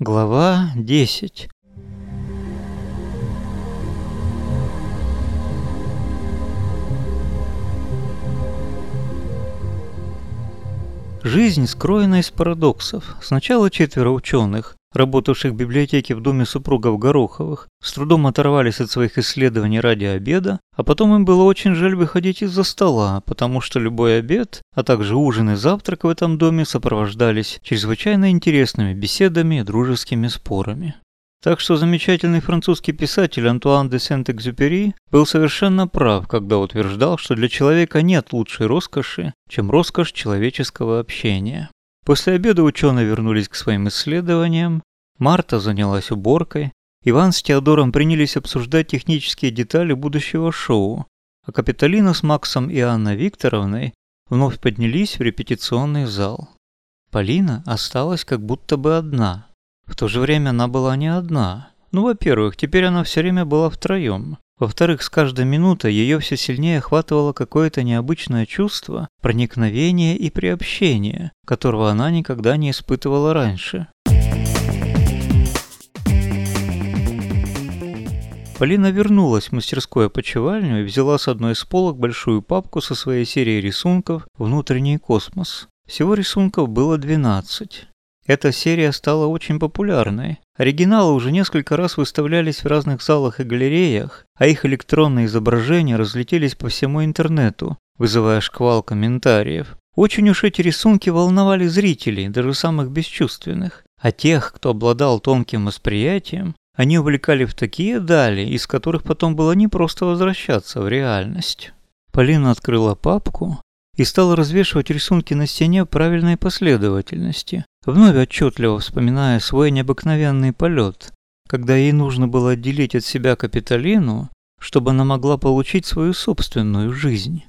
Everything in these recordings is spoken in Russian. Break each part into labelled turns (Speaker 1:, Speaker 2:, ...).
Speaker 1: Глава 10 Жизнь скроена из парадоксов. Сначала четверо ученых, работавших в библиотеке в доме супругов Гороховых, с трудом оторвались от своих исследований ради обеда, а потом им было очень жаль выходить из-за стола, потому что любой обед, а также ужин и завтрак в этом доме сопровождались чрезвычайно интересными беседами и дружескими спорами. Так что замечательный французский писатель Антуан де Сент-Экзюпери был совершенно прав, когда утверждал, что для человека нет лучшей роскоши, чем роскошь человеческого общения. После обеда ученые вернулись к своим исследованиям, Марта занялась уборкой, Иван с Теодором принялись обсуждать технические детали будущего шоу, а Капитолина с Максом и Анной Викторовной вновь поднялись в репетиционный зал. Полина осталась как будто бы одна. В то же время она была не одна. Ну, во-первых, теперь она все время была втроем. Во-вторых, с каждой минутой ее все сильнее охватывало какое-то необычное чувство проникновения и приобщения, которого она никогда не испытывала раньше. Полина вернулась в мастерскую опочивальню и взяла с одной из полок большую папку со своей серией рисунков «Внутренний космос». Всего рисунков было 12. Эта серия стала очень популярной. Оригиналы уже несколько раз выставлялись в разных залах и галереях, а их электронные изображения разлетелись по всему интернету, вызывая шквал комментариев. Очень уж эти рисунки волновали зрителей, даже самых бесчувственных. А тех, кто обладал тонким восприятием, они увлекали в такие дали, из которых потом было не просто возвращаться в реальность. Полина открыла папку и стала развешивать рисунки на стене в правильной последовательности, вновь отчетливо вспоминая свой необыкновенный полет, когда ей нужно было отделить от себя Капитолину, чтобы она могла получить свою собственную жизнь.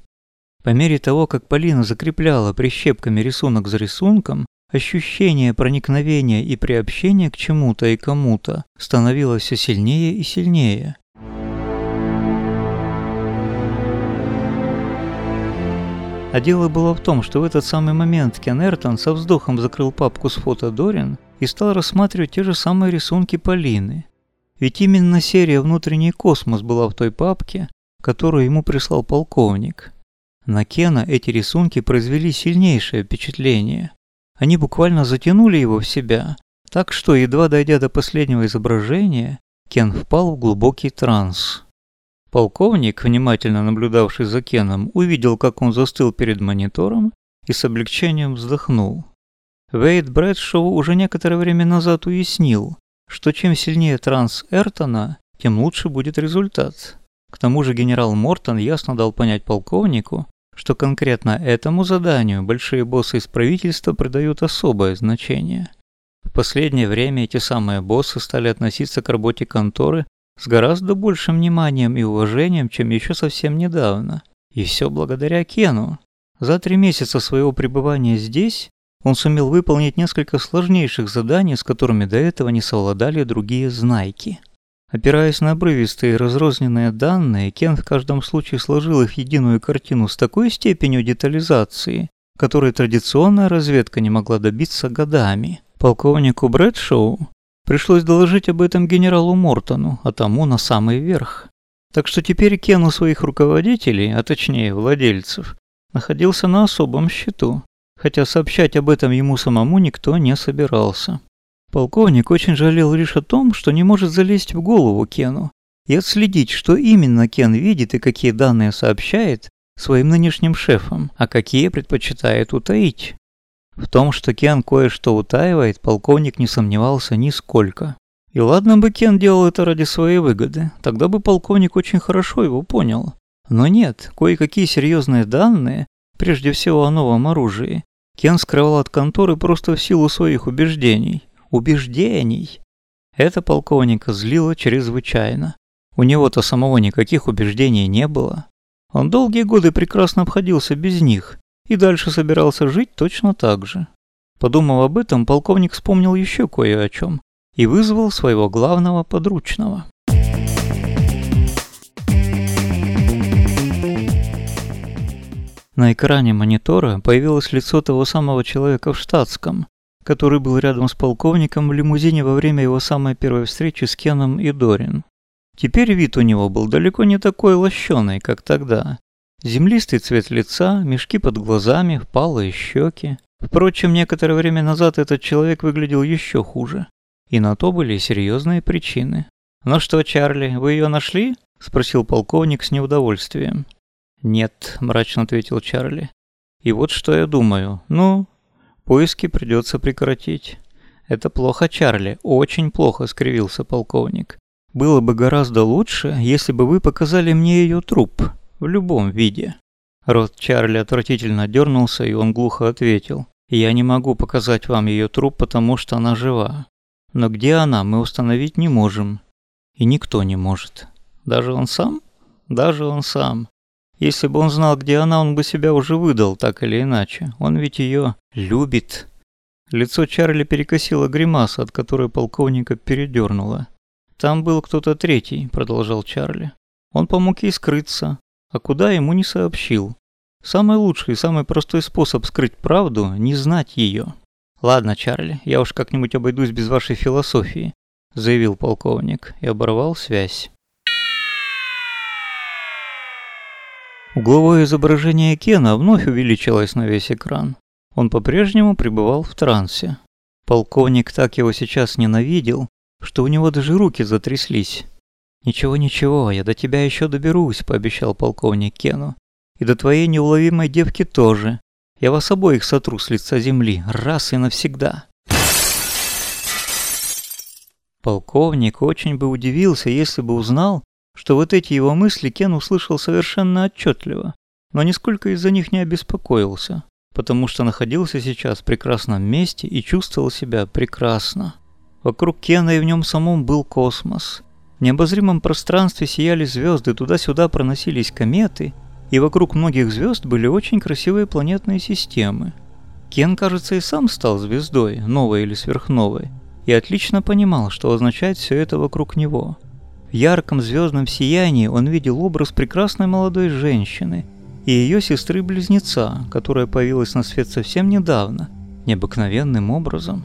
Speaker 1: По мере того, как Полина закрепляла прищепками рисунок за рисунком, ощущение проникновения и приобщения к чему-то и кому-то становилось все сильнее и сильнее. А дело было в том, что в этот самый момент Кен Эртон со вздохом закрыл папку с фото Дорин и стал рассматривать те же самые рисунки Полины. Ведь именно серия «Внутренний космос» была в той папке, которую ему прислал полковник. На Кена эти рисунки произвели сильнейшее впечатление. Они буквально затянули его в себя, так что, едва дойдя до последнего изображения, Кен впал в глубокий транс. Полковник, внимательно наблюдавший за Кеном, увидел, как он застыл перед монитором и с облегчением вздохнул. Вейд Брэдшоу уже некоторое время назад уяснил, что чем сильнее транс Эртона, тем лучше будет результат. К тому же генерал Мортон ясно дал понять полковнику, что конкретно этому заданию большие боссы из правительства придают особое значение. В последнее время эти самые боссы стали относиться к работе конторы с гораздо большим вниманием и уважением, чем еще совсем недавно. И все благодаря Кену. За три месяца своего пребывания здесь он сумел выполнить несколько сложнейших заданий, с которыми до этого не совладали другие знайки. Опираясь на обрывистые разрозненные данные, Кен в каждом случае сложил их в единую картину с такой степенью детализации, которой традиционная разведка не могла добиться годами. Полковнику Брэдшоу Пришлось доложить об этом генералу Мортону, а тому на самый верх. Так что теперь Кен у своих руководителей, а точнее владельцев, находился на особом счету, хотя сообщать об этом ему самому никто не собирался. Полковник очень жалел лишь о том, что не может залезть в голову Кену и отследить, что именно Кен видит и какие данные сообщает своим нынешним шефам, а какие предпочитает утаить. В том, что Кен кое-что утаивает, полковник не сомневался нисколько. И ладно бы Кен делал это ради своей выгоды, тогда бы полковник очень хорошо его понял. Но нет, кое-какие серьезные данные, прежде всего о новом оружии, Кен скрывал от конторы просто в силу своих убеждений. Убеждений! Это полковника злило чрезвычайно. У него-то самого никаких убеждений не было. Он долгие годы прекрасно обходился без них, и дальше собирался жить точно так же. Подумав об этом, полковник вспомнил еще кое о чем и вызвал своего главного подручного. На экране монитора появилось лицо того самого человека в штатском, который был рядом с полковником в лимузине во время его самой первой встречи с Кеном и Дорин. Теперь вид у него был далеко не такой лощеный, как тогда. Землистый цвет лица, мешки под глазами, впалые щеки. Впрочем, некоторое время назад этот человек выглядел еще хуже. И на то были серьезные причины. «Ну что, Чарли, вы ее нашли?» – спросил полковник с неудовольствием. «Нет», – мрачно ответил Чарли. «И вот что я думаю. Ну, поиски придется прекратить». «Это плохо, Чарли, очень плохо», – скривился полковник. «Было бы гораздо лучше, если бы вы показали мне ее труп, в любом виде». Рот Чарли отвратительно дернулся, и он глухо ответил. «Я не могу показать вам ее труп, потому что она жива. Но где она, мы установить не можем. И никто не может. Даже он сам? Даже он сам. Если бы он знал, где она, он бы себя уже выдал, так или иначе. Он ведь ее любит. Лицо Чарли перекосило гримаса, от которой полковника передернуло. «Там был кто-то третий», — продолжал Чарли. «Он помог ей скрыться, а куда ему не сообщил. Самый лучший и самый простой способ скрыть правду – не знать ее. «Ладно, Чарли, я уж как-нибудь обойдусь без вашей философии», – заявил полковник и оборвал связь. Угловое изображение Кена вновь увеличилось на весь экран. Он по-прежнему пребывал в трансе. Полковник так его сейчас ненавидел, что у него даже руки затряслись. «Ничего-ничего, я до тебя еще доберусь», – пообещал полковник Кену. «И до твоей неуловимой девки тоже. Я вас обоих сотру с лица земли, раз и навсегда». Полковник очень бы удивился, если бы узнал, что вот эти его мысли Кен услышал совершенно отчетливо, но нисколько из-за них не обеспокоился, потому что находился сейчас в прекрасном месте и чувствовал себя прекрасно. Вокруг Кена и в нем самом был космос. В необозримом пространстве сияли звезды, туда-сюда проносились кометы – и вокруг многих звезд были очень красивые планетные системы. Кен, кажется, и сам стал звездой, новой или сверхновой, и отлично понимал, что означает все это вокруг него. В ярком звездном сиянии он видел образ прекрасной молодой женщины и ее сестры-близнеца, которая появилась на свет совсем недавно, необыкновенным образом.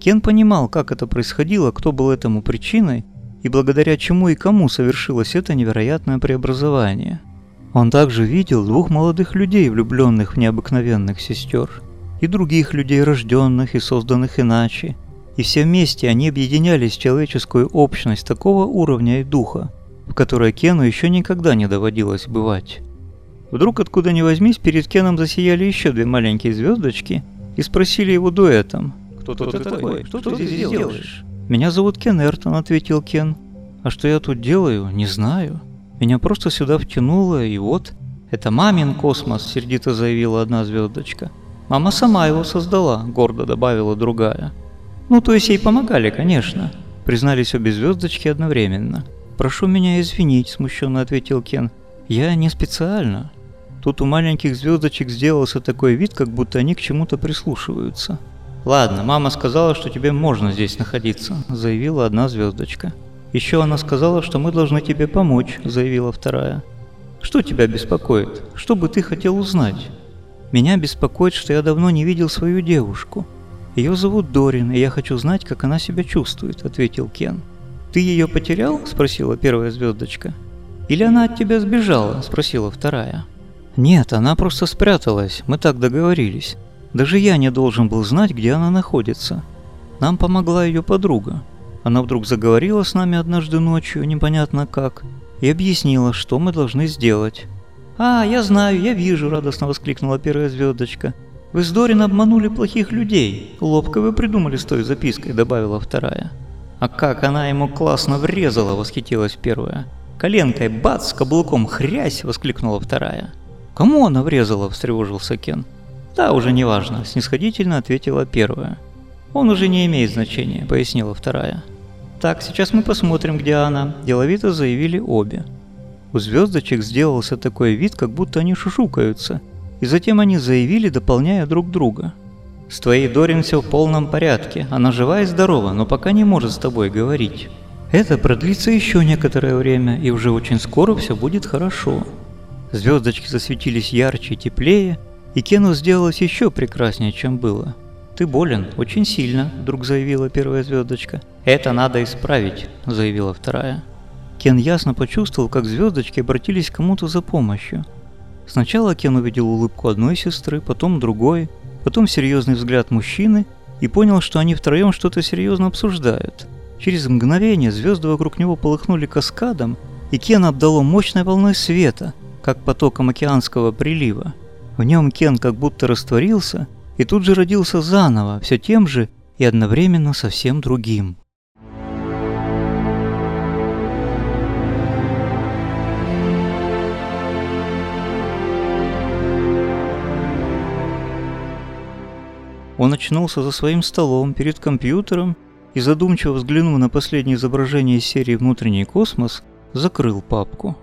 Speaker 1: Кен понимал, как это происходило, кто был этому причиной, и благодаря чему и кому совершилось это невероятное преобразование – он также видел двух молодых людей, влюбленных в необыкновенных сестер, и других людей, рожденных и созданных иначе, и все вместе они объединялись в человеческую общность такого уровня и духа, в которой Кену еще никогда не доводилось бывать. Вдруг откуда ни возьмись, перед Кеном засияли еще две маленькие звездочки и спросили его дуэтом. «Кто, Кто ты такой? Что, что ты здесь делаешь?» «Меня зовут Кен Эртон», — ответил Кен. «А что я тут делаю, не знаю». Меня просто сюда втянуло, и вот... «Это мамин космос», — сердито заявила одна звездочка. «Мама сама его создала», — гордо добавила другая. «Ну, то есть ей помогали, конечно», — признались обе звездочки одновременно. «Прошу меня извинить», — смущенно ответил Кен. «Я не специально». Тут у маленьких звездочек сделался такой вид, как будто они к чему-то прислушиваются. «Ладно, мама сказала, что тебе можно здесь находиться», — заявила одна звездочка. Еще она сказала, что мы должны тебе помочь, заявила вторая. Что тебя беспокоит? Что бы ты хотел узнать? Меня беспокоит, что я давно не видел свою девушку. Ее зовут Дорин, и я хочу знать, как она себя чувствует, ответил Кен. Ты ее потерял? спросила первая звездочка. Или она от тебя сбежала? спросила вторая. Нет, она просто спряталась, мы так договорились. Даже я не должен был знать, где она находится. Нам помогла ее подруга. Она вдруг заговорила с нами однажды ночью, непонятно как, и объяснила, что мы должны сделать. «А, я знаю, я вижу», – радостно воскликнула первая звездочка. «Вы с Дорин обманули плохих людей. Ловко вы придумали с той запиской», – добавила вторая. «А как она ему классно врезала!» – восхитилась первая. «Коленкой бац, каблуком хрясь!» – воскликнула вторая. «Кому она врезала?» – встревожился Кен. «Да, уже неважно», – снисходительно ответила первая. «Он уже не имеет значения», – пояснила вторая. «Так, сейчас мы посмотрим, где она», – деловито заявили обе. У звездочек сделался такой вид, как будто они шушукаются, и затем они заявили, дополняя друг друга. «С твоей Дорин все в полном порядке, она жива и здорова, но пока не может с тобой говорить. Это продлится еще некоторое время, и уже очень скоро все будет хорошо». Звездочки засветились ярче и теплее, и Кену сделалось еще прекраснее, чем было. «Ты болен, очень сильно», — вдруг заявила первая звездочка. «Это надо исправить», — заявила вторая. Кен ясно почувствовал, как звездочки обратились к кому-то за помощью. Сначала Кен увидел улыбку одной сестры, потом другой, потом серьезный взгляд мужчины и понял, что они втроем что-то серьезно обсуждают. Через мгновение звезды вокруг него полыхнули каскадом, и Кен обдало мощной волной света, как потоком океанского прилива. В нем Кен как будто растворился и тут же родился заново, все тем же и одновременно совсем другим. Он очнулся за своим столом перед компьютером и, задумчиво взглянув на последнее изображение серии «Внутренний космос», закрыл папку.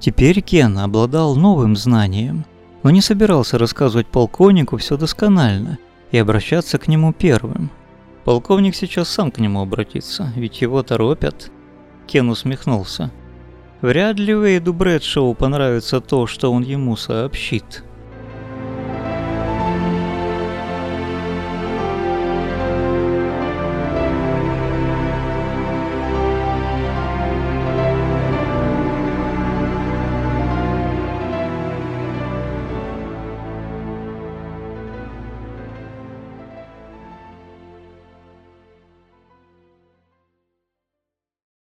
Speaker 1: Теперь Кен обладал новым знанием но не собирался рассказывать полковнику все досконально и обращаться к нему первым. Полковник сейчас сам к нему обратится, ведь его торопят. Кен усмехнулся. Вряд ли Вейду Брэдшоу понравится то, что он ему сообщит.